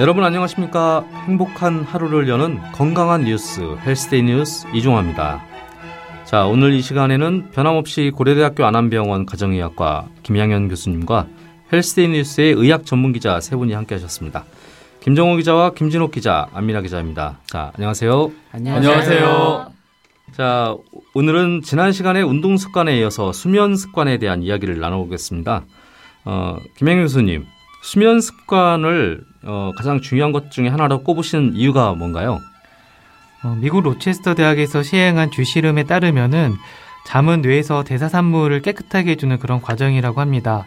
여러분 안녕하십니까? 행복한 하루를 여는 건강한 뉴스 헬스데이 뉴스 이종화입니다. 자, 오늘 이 시간에는 변함없이 고려대학교 안암병원 가정의학과 김양현 교수님과 헬스데이 뉴스의 의학 전문 기자 세 분이 함께 하셨습니다. 김정호 기자와 김진옥 기자, 안민아 기자입니다. 자, 안녕하세요. 안녕하세요. 자, 오늘은 지난 시간에 운동 습관에 이어서 수면 습관에 대한 이야기를 나눠보겠습니다. 어, 김양현 교수님, 수면 습관을 어, 가장 중요한 것 중에 하나로 꼽으신 이유가 뭔가요? 어, 미국 로체스터 대학에서 시행한 주실험에 따르면은 잠은 뇌에서 대사산물을 깨끗하게 해주는 그런 과정이라고 합니다.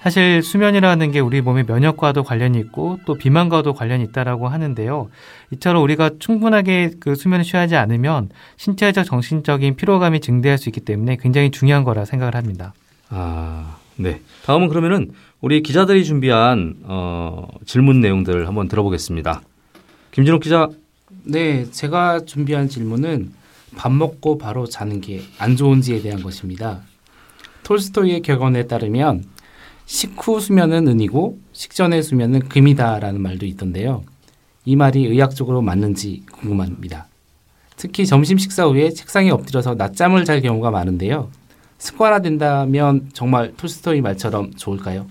사실 수면이라는 게 우리 몸의 면역과도 관련이 있고 또 비만과도 관련이 있다라고 하는데요. 이처럼 우리가 충분하게 그 수면을 취하지 않으면 신체적 정신적인 피로감이 증대할 수 있기 때문에 굉장히 중요한 거라 생각을 합니다. 아, 네. 다음은 그러면은 우리 기자들이 준비한 어, 질문 내용들을 한번 들어보겠습니다. 김진욱 기자. 네, 제가 준비한 질문은 밥 먹고 바로 자는 게 안 좋은지에 대한 것입니다. 톨스토이의 격언에 따르면 식후 수면은 은이고 식전의 수면은 금이다라는 말도 있던데요. 이 말이 의학적으로 맞는지 궁금합니다. 특히 점심 식사 후에 책상에 엎드려서 낮잠을 잘 경우가 많은데요. 습관화된다면 정말 톨스토이 말처럼 좋을까요?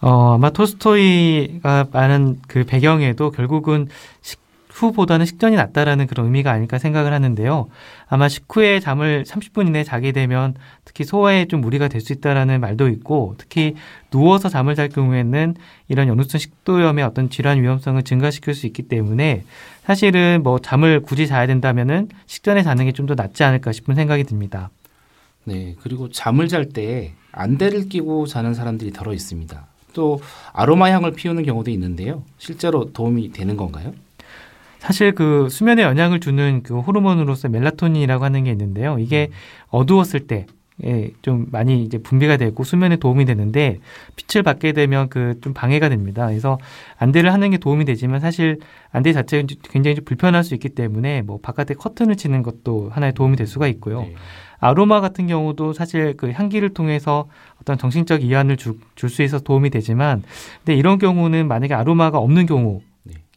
어, 아마 톨스토이가 많은 그 배경에도 결국은 식후보다는 식전이 낫다라는 그런 의미가 아닐까 생각을 하는데요. 아마 식후에 잠을 30분 이내에 자게 되면 특히 소화에 좀 무리가 될 수 있다라는 말도 있고 특히 누워서 잠을 잘 경우에는 이런 연후성 식도염의 어떤 질환 위험성을 증가시킬 수 있기 때문에 사실은 뭐 잠을 굳이 자야 된다면은 식전에 자는 게 좀 더 낫지 않을까 싶은 생각이 듭니다. 네, 그리고 잠을 잘 때 안대를 끼고 자는 사람들이 더러 있습니다. 또 아로마 향을 피우는 경우도 있는데요. 실제로 도움이 되는 건가요? 사실 그 수면에 영향을 주는 그 호르몬으로서 멜라토닌이라고 하는 게 있는데요. 이게 어두웠을 때 예, 좀 많이 이제 분비가 되고 수면에 도움이 되는데 빛을 받게 되면 그 좀 방해가 됩니다. 그래서 안대를 하는 게 도움이 되지만 사실 안대 자체가 굉장히 좀 불편할 수 있기 때문에 뭐 바깥에 커튼을 치는 것도 하나의 도움이 될 수가 있고요. 네. 아로마 같은 경우도 사실 그 향기를 통해서 어떤 정신적 이완을 줄수 있어서 도움이 되지만 근데 이런 경우는 만약에 아로마가 없는 경우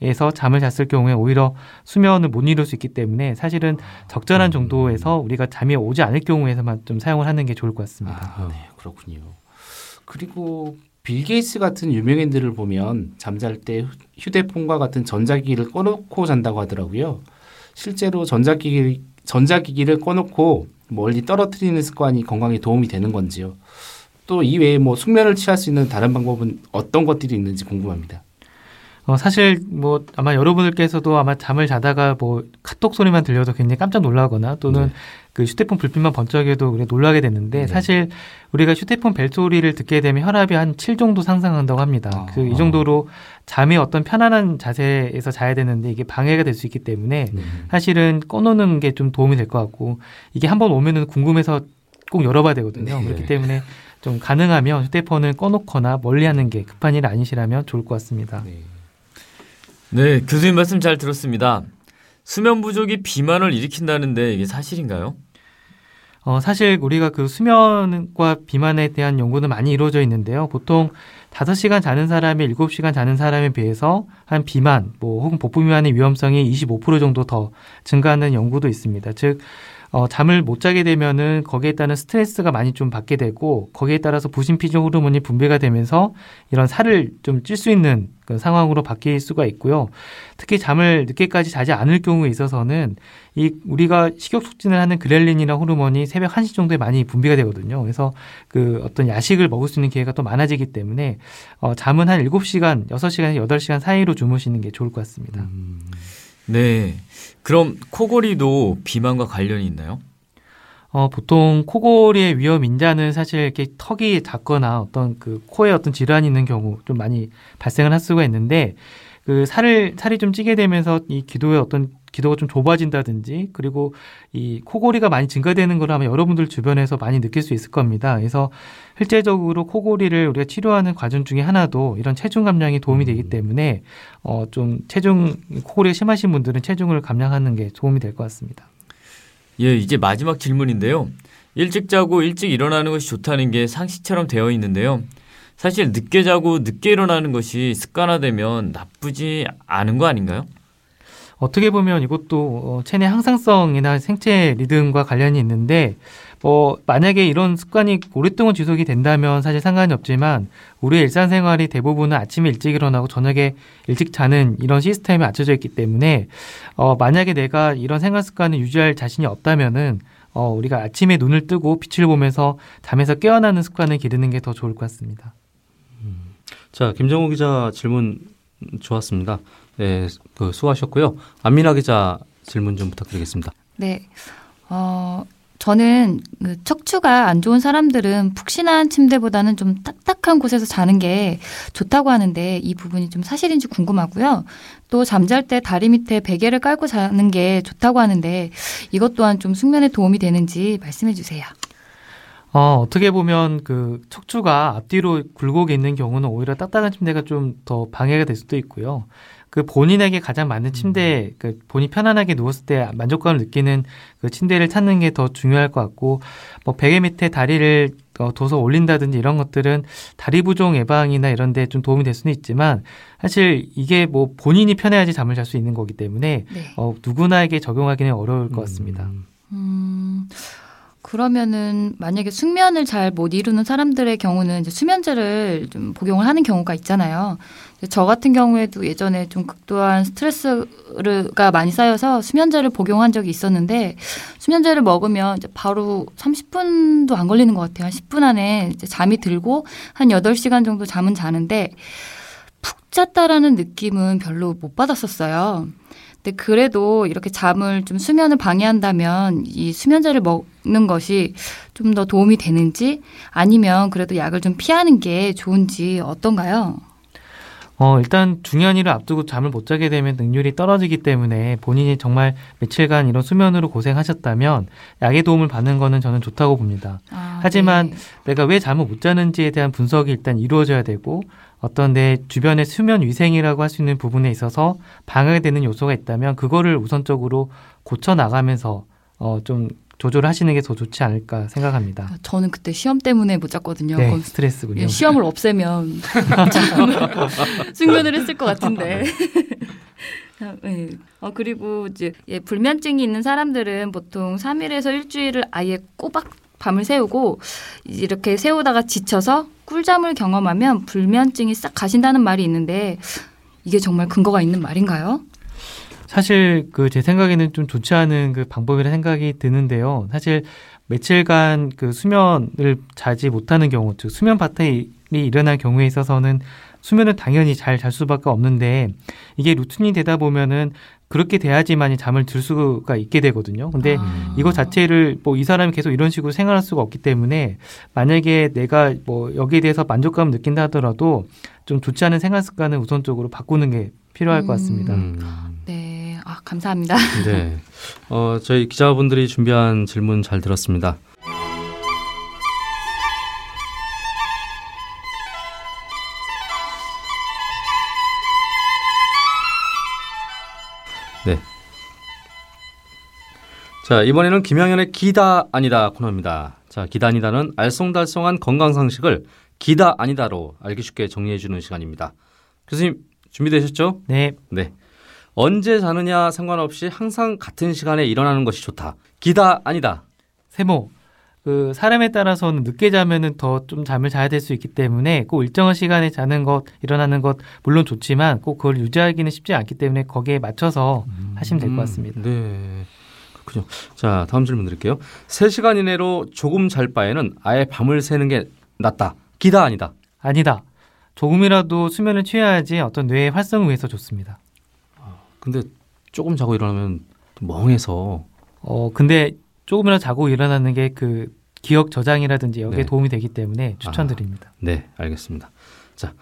에서 잠을 잤을 경우에 오히려 수면을 못 이룰 수 있기 때문에 사실은 적절한 음. 정도에서 우리가 잠이 오지 않을 경우에서만 좀 사용을 하는 게 좋을 것 같습니다. 아, 네, 그렇군요. 그리고 빌 게이츠 같은 유명인들을 보면 잠잘 때 휴대폰과 같은 전자기기를 꺼놓고 잔다고 하더라고요. 실제로 전자기기 전자기기를 꺼놓고 멀리 떨어뜨리는 습관이 건강에 도움이 되는 건지요. 또 이 외에 뭐 숙면을 취할 수 있는 다른 방법은 어떤 것들이 있는지 궁금합니다. 어, 사실 뭐 아마 여러분들께서도 아마 잠을 자다가 뭐 카톡 소리만 들려도 굉장히 깜짝 놀라거나 또는 네. 그 휴대폰 불빛만 번쩍해도 우리가 놀라게 되는데 네. 사실 우리가 휴대폰 벨 소리를 듣게 되면 혈압이 한7 정도 상승한다고 합니다. 아, 그이 정도로 잠이 어떤 편안한 자세에서 자야 되는데 이게 방해가 될 수 있기 때문에 네. 사실은 꺼놓는 게 좀 도움이 될 것 같고 이게 한번 오면은 궁금해서 꼭 열어봐야 되거든요. 네. 그렇기 때문에 좀 가능하면 휴대폰을 꺼놓거나 멀리하는 게 급한 일 아니시라면 좋을 것 같습니다. 네. 네, 교수님 말씀 잘 들었습니다. 수면 부족이 비만을 일으킨다는데 이게 사실인가요? 어, 사실 우리가 그 수면과 비만에 대한 연구는 많이 이루어져 있는데요. 보통 5시간 자는 사람이 7시간 자는 사람에 비해서 한 비만, 뭐 혹은 복부 비만의 위험성이 25% 정도 더 증가하는 연구도 있습니다. 즉 어, 잠을 못 자게 되면은 거기에 따른 스트레스가 많이 좀 받게 되고 거기에 따라서 부신피조 호르몬이 분비가 되면서 이런 살을 좀 찔 수 있는 그 상황으로 바뀔 수가 있고요. 특히 잠을 늦게까지 자지 않을 경우에 있어서는 이 우리가 식욕 촉진을 하는 그렐린이나 호르몬이 새벽 1시 정도에 많이 분비가 되거든요. 그래서 그 어떤 야식을 먹을 수 있는 기회가 또 많아지기 때문에 어, 잠은 한 7시간, 6시간에서 8시간 사이로 주무시는 게 좋을 것 같습니다. 음. 네. 그럼 코골이도 비만과 관련이 있나요? 어, 보통 코골이의 위험 인자는 사실 이렇게 턱이 작거나 어떤 그 코에 어떤 질환이 있는 경우 좀 많이 발생을 할 수가 있는데 그 살을 살이 좀 찌게 되면서 이 기도에 어떤 기도가 좀 좁아진다든지 그리고 이 코골이가 많이 증가되는 걸 아마 여러분들 주변에서 많이 느낄 수 있을 겁니다. 그래서 실제적으로 코골이를 우리가 치료하는 과정 중에 하나도 이런 체중 감량이 도움이 되기 음. 때문에 어 좀 체중 코골이가 심하신 분들은 체중을 감량하는 게 도움이 될 것 같습니다. 예, 이제 마지막 질문인데요. 일찍 자고 일찍 일어나는 것이 좋다는 게 상식처럼 되어 있는데요. 사실 늦게 자고 늦게 일어나는 것이 습관화되면 나쁘지 않은 거 아닌가요? 어떻게 보면 이것도 어, 체내 항상성이나 생체 리듬과 관련이 있는데 어, 만약에 이런 습관이 오랫동안 지속이 된다면 사실 상관이 없지만 우리의 일상생활이 대부분은 아침에 일찍 일어나고 저녁에 일찍 자는 이런 시스템이 맞춰져 있기 때문에 어, 만약에 내가 이런 생활 습관을 유지할 자신이 없다면은 어, 우리가 아침에 눈을 뜨고 빛을 보면서 잠에서 깨어나는 습관을 기르는 게 더 좋을 것 같습니다. 자, 김정우 기자 질문 좋았습니다. 네, 그 수고하셨고요. 안민아 기자 질문 좀 부탁드리겠습니다. 네. 어, 저는 그 척추가 안 좋은 사람들은 푹신한 침대보다는 좀 딱딱한 곳에서 자는 게 좋다고 하는데 이 부분이 좀 사실인지 궁금하고요. 또 잠잘 때 다리 밑에 베개를 깔고 자는 게 좋다고 하는데 이것 또한 좀 숙면에 도움이 되는지 말씀해 주세요. 어, 어떻게 보면 그 척추가 앞뒤로 굴곡이 있는 경우는 오히려 딱딱한 침대가 좀 더 방해가 될 수도 있고요. 그 본인에게 가장 맞는 침대, 그 본인 편안하게 누웠을 때 만족감을 느끼는 그 침대를 찾는 게 더 중요할 것 같고, 뭐 베개 밑에 다리를 어, 둬서 올린다든지 이런 것들은 다리 부종 예방이나 이런 데 좀 도움이 될 수는 있지만, 사실 이게 뭐 본인이 편해야지 잠을 잘 수 있는 거기 때문에, 네. 어, 누구나에게 적용하기는 어려울 것 같습니다. 음, 음, 그러면은 만약에 숙면을 잘 못 이루는 사람들의 경우는 이제 수면제를 좀 복용을 하는 경우가 있잖아요. 저 같은 경우에도 예전에 좀 극도한 스트레스가 많이 쌓여서 수면제를 복용한 적이 있었는데 수면제를 먹으면 바로 30분도 안 걸리는 것 같아요. 한 10분 안에 잠이 들고 한 8시간 정도 잠은 자는데 푹 잤다라는 느낌은 별로 못 받았었어요. 근데 그래도 이렇게 잠을 좀 수면을 방해한다면 이 수면제를 먹 는 것이 좀 더 도움이 되는지 아니면 그래도 약을 좀 피하는 게 좋은지 어떤가요? 어, 일단 중요한 일을 앞두고 잠을 못 자게 되면 능률이 떨어지기 때문에 본인이 정말 며칠간 이런 수면으로 고생하셨다면 약의 도움을 받는 거는 저는 좋다고 봅니다. 아, 하지만 네. 내가 왜 잠을 못 자는지에 대한 분석이 일단 이루어져야 되고 어떤 내 주변의 수면 위생이라고 할 수 있는 부분에 있어서 방해가 되는 요소가 있다면 그거를 우선적으로 고쳐 나가면서 어, 좀 조절을 하시는 게 더 좋지 않을까 생각합니다. 저는 그때 시험 때문에 못 잤거든요. 네, 스트레스군요. 예, 시험을 없애면 숙면을 했을 것 같은데. 네. 어, 그리고 이제 예, 불면증이 있는 사람들은 보통 3일에서 일주일을 아예 꼬박 밤을 새우고 이렇게 새우다가 지쳐서 꿀잠을 경험하면 불면증이 싹 가신다는 말이 있는데 이게 정말 근거가 있는 말인가요? 사실 그 제 생각에는 좀 좋지 않은 그 방법이라 생각이 드는데요. 사실 며칠간 그 수면을 자지 못하는 경우, 즉 수면 파탈이 일어난 경우에 있어서는 수면을 당연히 잘 잘 수밖에 없는데 이게 루틴이 되다 보면은 그렇게 돼야지만이 잠을 들 수가 있게 되거든요. 근데 아. 이거 자체를 뭐 이 사람이 계속 이런 식으로 생활할 수가 없기 때문에 만약에 내가 뭐 여기에 대해서 만족감을 느낀다 하더라도 좀 좋지 않은 생활 습관을 우선적으로 바꾸는 게 필요할 것 같습니다. 음, 감사합니다. 네. 어, 저희 기자분들이 준비한 질문 잘 들었습니다. 네. 자, 이번에는 김양현의 기다 아니다 코너입니다. 자, 기다 아니다는 알쏭달쏭한 건강 상식을 기다 아니다로 알기 쉽게 정리해 주는 시간입니다. 교수님 준비되셨죠? 네, 네. 언제 자느냐 상관없이 항상 같은 시간에 일어나는 것이 좋다. 기다 아니다. 세모. 그 사람에 따라서는 늦게 자면은 더 좀 잠을 자야 될 수 있기 때문에 꼭 일정한 시간에 자는 것, 일어나는 것 물론 좋지만 꼭 그걸 유지하기는 쉽지 않기 때문에 거기에 맞춰서 하시면 될 것 같습니다. 음, 네. 그렇군요. 자, 다음 질문 드릴게요. 3시간 이내로 조금 잘 바에는 아예 밤을 새는 게 낫다. 기다 아니다. 아니다. 조금이라도 수면을 취해야지 어떤 뇌의 활성을 위해서 좋습니다. 근데 조금 자고 일어나면 멍해서 어, 근데 조금이라도 자고 일어나는 게 그 기억 저장이라든지 여기에 네. 도움이 되기 때문에 추천드립니다. 네, 알겠습니다. 자,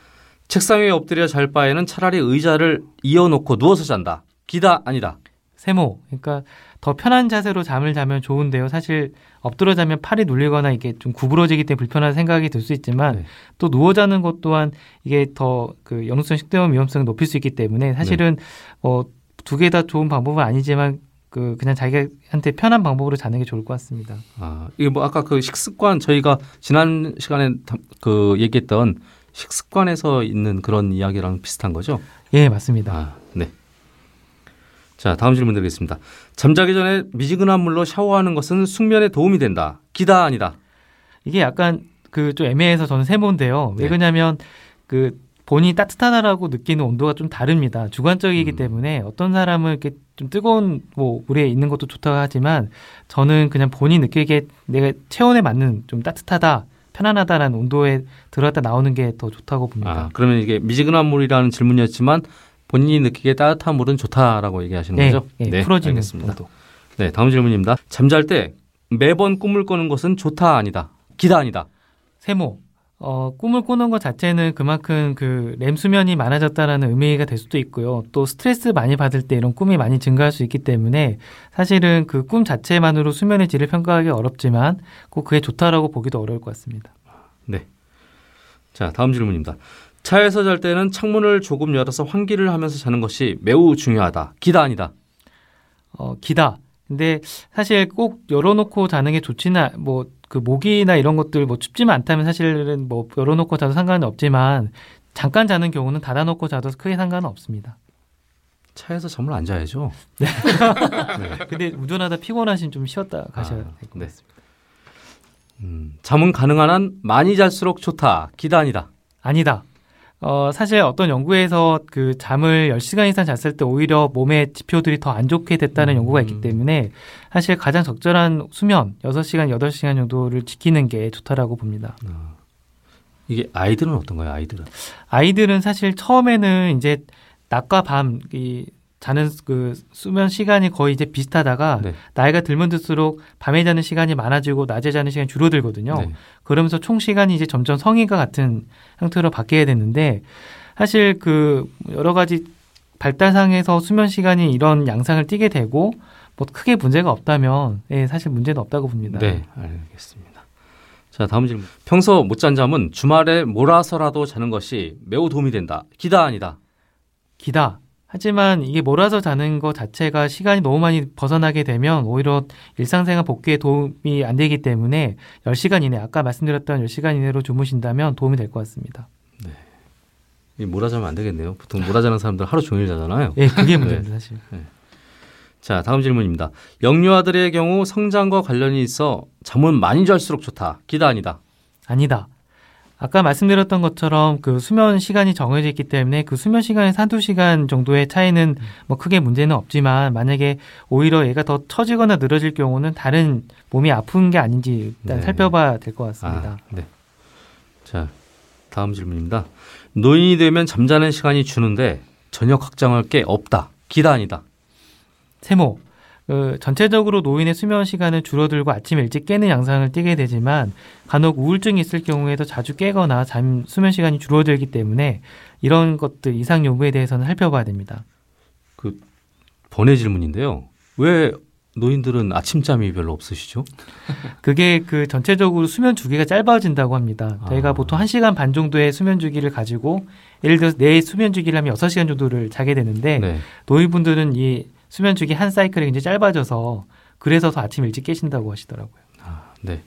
책상 위에 엎드려 잘 바에는 차라리 의자를 이어놓고 누워서 잔다. 기다 아니다. 세모. 그러니까 더 편한 자세로 잠을 자면 좋은데요. 사실 엎드려 자면 팔이 눌리거나 이게 좀 구부러지기 때문에 불편한 생각이 들 수 있지만 네. 또 누워 자는 것 또한 이게 더 그 역류성 식도염 위험성을 높일 수 있기 때문에 사실은 어, 두 개 다 좋은 방법은 아니지만 그 그냥 자기한테 편한 방법으로 자는 게 좋을 것 같습니다. 아, 이게 뭐 아까 그 식습관 저희가 지난 시간에 담- 그 얘기했던 식습관에서 있는 그런 이야기랑 비슷한 거죠? 예, 맞습니다. 아, 네. 자, 다음 질문 드리겠습니다. 잠자기 전에 미지근한 물로 샤워하는 것은 숙면에 도움이 된다. 기다 아니다. 이게 약간 그 좀 애매해서 저는 세모인데요. 왜 네. 그러냐면 그 본인이 따뜻하다라고 느끼는 온도가 좀 다릅니다. 주관적이기 음. 때문에 어떤 사람은 이렇게 좀 뜨거운 뭐 물에 있는 것도 좋다고 하지만 저는 그냥 본인 느끼기에 내가 체온에 맞는 좀 따뜻하다, 편안하다라는 온도에 들어갔다 나오는 게 더 좋다고 봅니다. 아, 그러면 이게 미지근한 물이라는 질문이었지만 본인이 느끼기에 따뜻한 물은 좋다라고 얘기하시는 네, 거죠? 예, 풀어지는 알겠습니다. 온도. 네, 다음 질문입니다. 잠잘 때 매번 꿈을 꾸는 것은 좋다 아니다. 기다 아니다. 세모. 어, 꿈을 꾸는 것 자체는 그만큼 그 렘 수면이 많아졌다라는 의미가 될 수도 있고요. 또 스트레스 많이 받을 때 이런 꿈이 많이 증가할 수 있기 때문에 사실은 그 꿈 자체만으로 수면의 질을 평가하기 어렵지만 꼭 그게 좋다라고 보기도 어려울 것 같습니다. 자, 다음 질문입니다. 차에서 잘 때는 창문을 조금 열어서 환기를 하면서 자는 것이 매우 중요하다. 기다 아니다. 어, 기다. 근데 사실 꼭 열어놓고 자는 게 좋지는 않- 뭐, 그 모기나 이런 것들 뭐 춥지만 않다면 사실은 뭐 열어놓고 자도 상관은 없지만 잠깐 자는 경우는 닫아놓고 자도 크게 상관은 없습니다. 차에서 잠을 안 자야죠. 근데 운전하다 피곤하시면 좀 쉬었다 가셔야 아, 될것 네. 같습니다. 음, 잠은 가능한 한 많이 잘수록 좋다. 기다 아니다. 아니다. 어, 사실 어떤 연구에서 그 잠을 10시간 이상 잤을 때 오히려 몸의 지표들이 더 안 좋게 됐다는 음. 연구가 있기 때문에 사실 가장 적절한 수면 6시간, 8시간 정도를 지키는 게 좋다라고 봅니다. 이게 아이들은 어떤가요? 아이들은? 아이들은 사실 처음에는 이제 낮과 밤, 이 자는 그 수면 시간이 거의 이제 비슷하다가 네. 나이가 들면 들수록 밤에 자는 시간이 많아지고 낮에 자는 시간이 줄어들거든요. 네. 그러면서 총 시간이 이제 점점 성인과 같은 형태로 바뀌게 됐는데 사실 그 여러 가지 발달상에서 수면 시간이 이런 양상을 띠게 되고 뭐 크게 문제가 없다면 예, 사실 문제는 없다고 봅니다. 네, 알겠습니다. 자, 다음 질문. 평소 못 잔 잠은 주말에 몰아서라도 자는 것이 매우 도움이 된다. 기다 아니다. 기다. 하지만 이게 몰아서 자는 것 자체가 시간이 너무 많이 벗어나게 되면 오히려 일상생활 복귀에 도움이 안 되기 때문에 10시간 이내, 아까 말씀드렸던 10시간 이내로 주무신다면 도움이 될 것 같습니다. 이 몰아 자면 안 되겠네요. 보통 몰아 자는 사람들 하루 종일 자잖아요. 예, 그게 문제입니다, 사실. 자, 다음 질문입니다. 영유 아들의 경우 성장과 관련이 있어 잠은 많이 잘수록 좋다. 기다 아니다. 아니다. 아까 말씀드렸던 것처럼 그 수면 시간이 정해져 있기 때문에 그 수면 시간의 한두 시간 정도의 차이는 뭐 크게 문제는 없지만 만약에 오히려 얘가 더 처지거나 늘어질 경우는 다른 몸이 아픈 게 아닌지 일단 네. 살펴봐야 될 것 같습니다. 아, 네. 자, 다음 질문입니다. 노인이 되면 잠자는 시간이 주는데 저녁 확장할 게 없다. 기다 아니다. 세모. 그 전체적으로 노인의 수면 시간은 줄어들고 아침 일찍 깨는 양상을 띠게 되지만 간혹 우울증이 있을 경우에도 자주 깨거나 잠 수면 시간이 줄어들기 때문에 이런 것들 이상 요구에 대해서는 살펴봐야 됩니다. 번외 질문인데요. 왜 노인들은 아침잠이 별로 없으시죠? 그게 그 전체적으로 수면 주기가 짧아진다고 합니다. 저희가 아. 보통 1시간 반 정도의 수면 주기를 가지고 예를 들어서 내 수면 주기를 하면 6시간 정도를 자게 되는데 네. 노인분들은 이 수면 주기 한 사이클이 굉장히 짧아져서 그래서 더 아침 일찍 깨신다고 하시더라고요. 아, 네.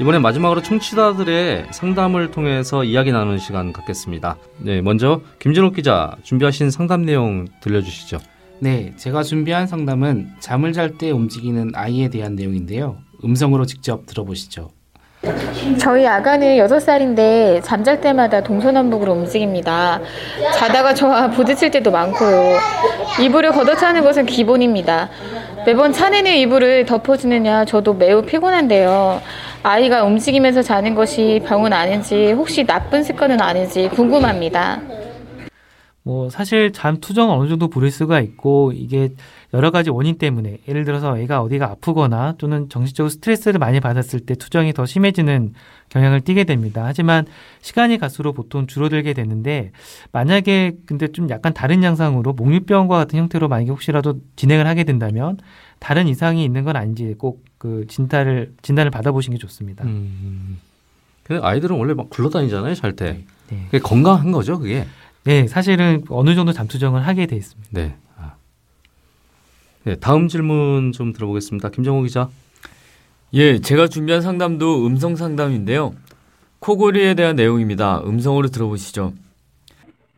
이번에 마지막으로 청취자들의 상담을 통해서 이야기 나누는 시간 갖겠습니다. 네, 먼저 김진욱 기자 준비하신 상담 내용 들려주시죠. 네, 제가 준비한 상담은 잠을 잘 때 움직이는 아이에 대한 내용인데요. 음성으로 직접 들어보시죠. 저희 아가는 6살인데 잠잘 때마다 동서남북으로 움직입니다. 자다가 저와 부딪힐 때도 많고요. 이불을 걷어차는 것은 기본입니다. 매번 차내는 이불을 덮어주느냐 저도 매우 피곤한데요. 아이가 움직이면서 자는 것이 병은 아닌지 혹시 나쁜 습관은 아닌지 궁금합니다. 뭐 사실 잠 투정 어느 정도 부릴 수가 있고 이게 여러 가지 원인 때문에 예를 들어서 애가 어디가 아프거나 또는 정신적으로 스트레스를 많이 받았을 때 투정이 더 심해지는 경향을 띠게 됩니다. 하지만 시간이 갈수록 보통 줄어들게 되는데 만약에 근데 좀 약간 다른 양상으로 목류병과 같은 형태로 만약에 혹시라도 진행을 하게 된다면 다른 이상이 있는 건 아닌지 꼭 그 진단을 진단을 받아보시는 게 좋습니다. 음. 근데 아이들은 원래 막 굴러다니잖아요, 잘 때. 네. 그게 건강한 거죠, 그게. 네, 사실은 어느 정도 잠투정을 하게 돼 있습니다. 네. 아. 네, 다음 질문 좀 들어보겠습니다. 김정호 기자. 예, 제가 준비한 상담도 음성 상담인데요. 코골이에 대한 내용입니다. 음성으로 들어보시죠.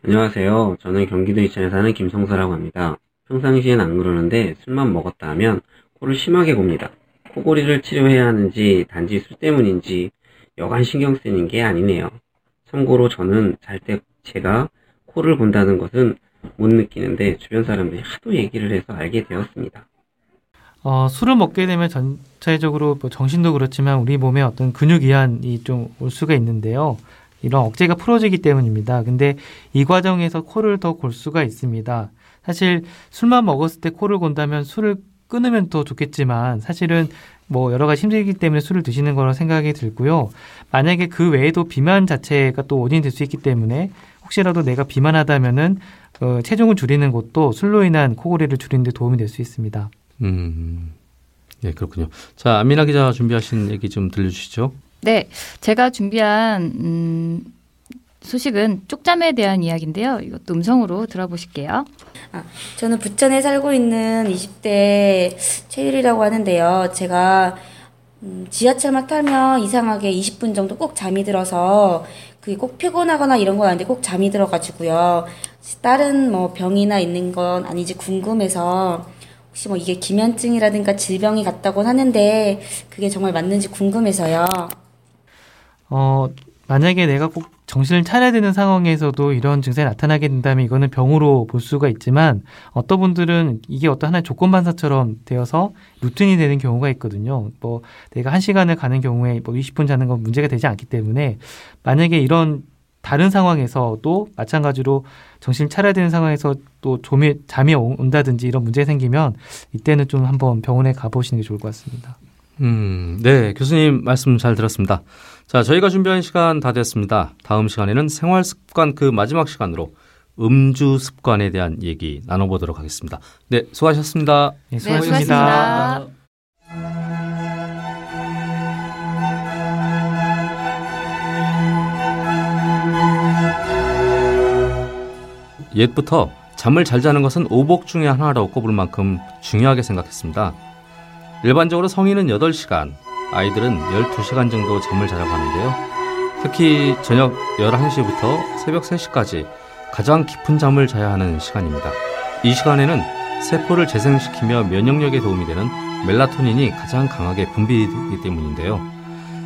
안녕하세요. 저는 경기도 이천에 사는 김성서라고 합니다. 평상시엔 안 그러는데 술만 먹었다 하면 코를 심하게 곱니다. 코골이를 치료해야 하는지 단지 술 때문인지 여간 신경 쓰이는 게 아니네요. 참고로 저는 잘 때 제가 코를 본다는 것은 못 느끼는데 주변 사람들이 하도 얘기를 해서 알게 되었습니다. 어, 술을 먹게 되면 전체적으로 뭐 정신도 그렇지만 우리 몸에 어떤 근육 이완이 좀 올 수가 있는데요. 이런 억제가 풀어지기 때문입니다. 근데 이 과정에서 코를 더 골 수가 있습니다. 사실 술만 먹었을 때 코를 곤다면 술을 끊으면 더 좋겠지만 사실은 뭐 여러 가지 힘들기 때문에 술을 드시는 거라 생각이 들고요. 만약에 그 외에도 비만 자체가 또 원인이 될 수 있기 때문에 혹시라도 내가 비만하다면은 어, 체중을 줄이는 것도 술로 인한 코골이를 줄이는 데 도움이 될 수 있습니다. 음. 예, 그렇군요. 자, 안민아 기자 준비하신 얘기 좀 들려 주시죠. 네, 제가 준비한 음, 소식은 쪽잠에 대한 이야기인데요. 이것도 음성으로 들어보실게요. 아, 저는 부천에 살고 있는 20대 최율이라고 하는데요. 제가 음, 지하철만 타면 이상하게 20분 정도 꼭 잠이 들어서 그게 꼭 피곤하거나 이런 건 아닌데 꼭 잠이 들어가지고요. 다른 뭐 병이나 있는 건 아니지 궁금해서 혹시 뭐 이게 기면증이라든가 질병이 같다고 하는데 그게 정말 맞는지 궁금해서요. 어, 만약에 내가 꼭 정신을 차려야 되는 상황에서도 이런 증상이 나타나게 된다면 이거는 병으로 볼 수가 있지만 어떤 분들은 이게 어떤 하나의 조건 반사처럼 되어서 루틴이 되는 경우가 있거든요. 뭐 내가 한 시간을 가는 경우에 뭐 20분 자는 건 문제가 되지 않기 때문에 만약에 이런 다른 상황에서도 마찬가지로 정신을 차려야 되는 상황에서 또 잠이 온다든지 이런 문제가 생기면 이때는 좀 한번 병원에 가보시는 게 좋을 것 같습니다. 음, 네. 교수님 말씀 잘 들었습니다. 자, 저희가 준비한 시간 다 됐습니다. 다음 시간에는 생활 습관 그 마지막 시간으로 음주 습관에 대한 얘기 나눠보도록 하겠습니다. 네, 수고하셨습니다. 네, 수고하셨습니다. 네, 수고하셨습니다. 옛부터 잠을 잘 자는 것은 오복 중의 하나라고 꼽을 만큼 중요하게 생각했습니다. 일반적으로 성인은 8시간, 아이들은 12시간 정도 잠을 자라고 하는데요. 특히 저녁 11시부터 새벽 3시까지 가장 깊은 잠을 자야 하는 시간입니다. 이 시간에는 세포를 재생시키며 면역력에 도움이 되는 멜라토닌이 가장 강하게 분비되기 때문인데요.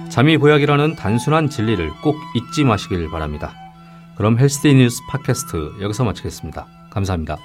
잠이 보약이라는 단순한 진리를 꼭 잊지 마시길 바랍니다. 그럼 헬스데이 뉴스 팟캐스트 여기서 마치겠습니다. 감사합니다.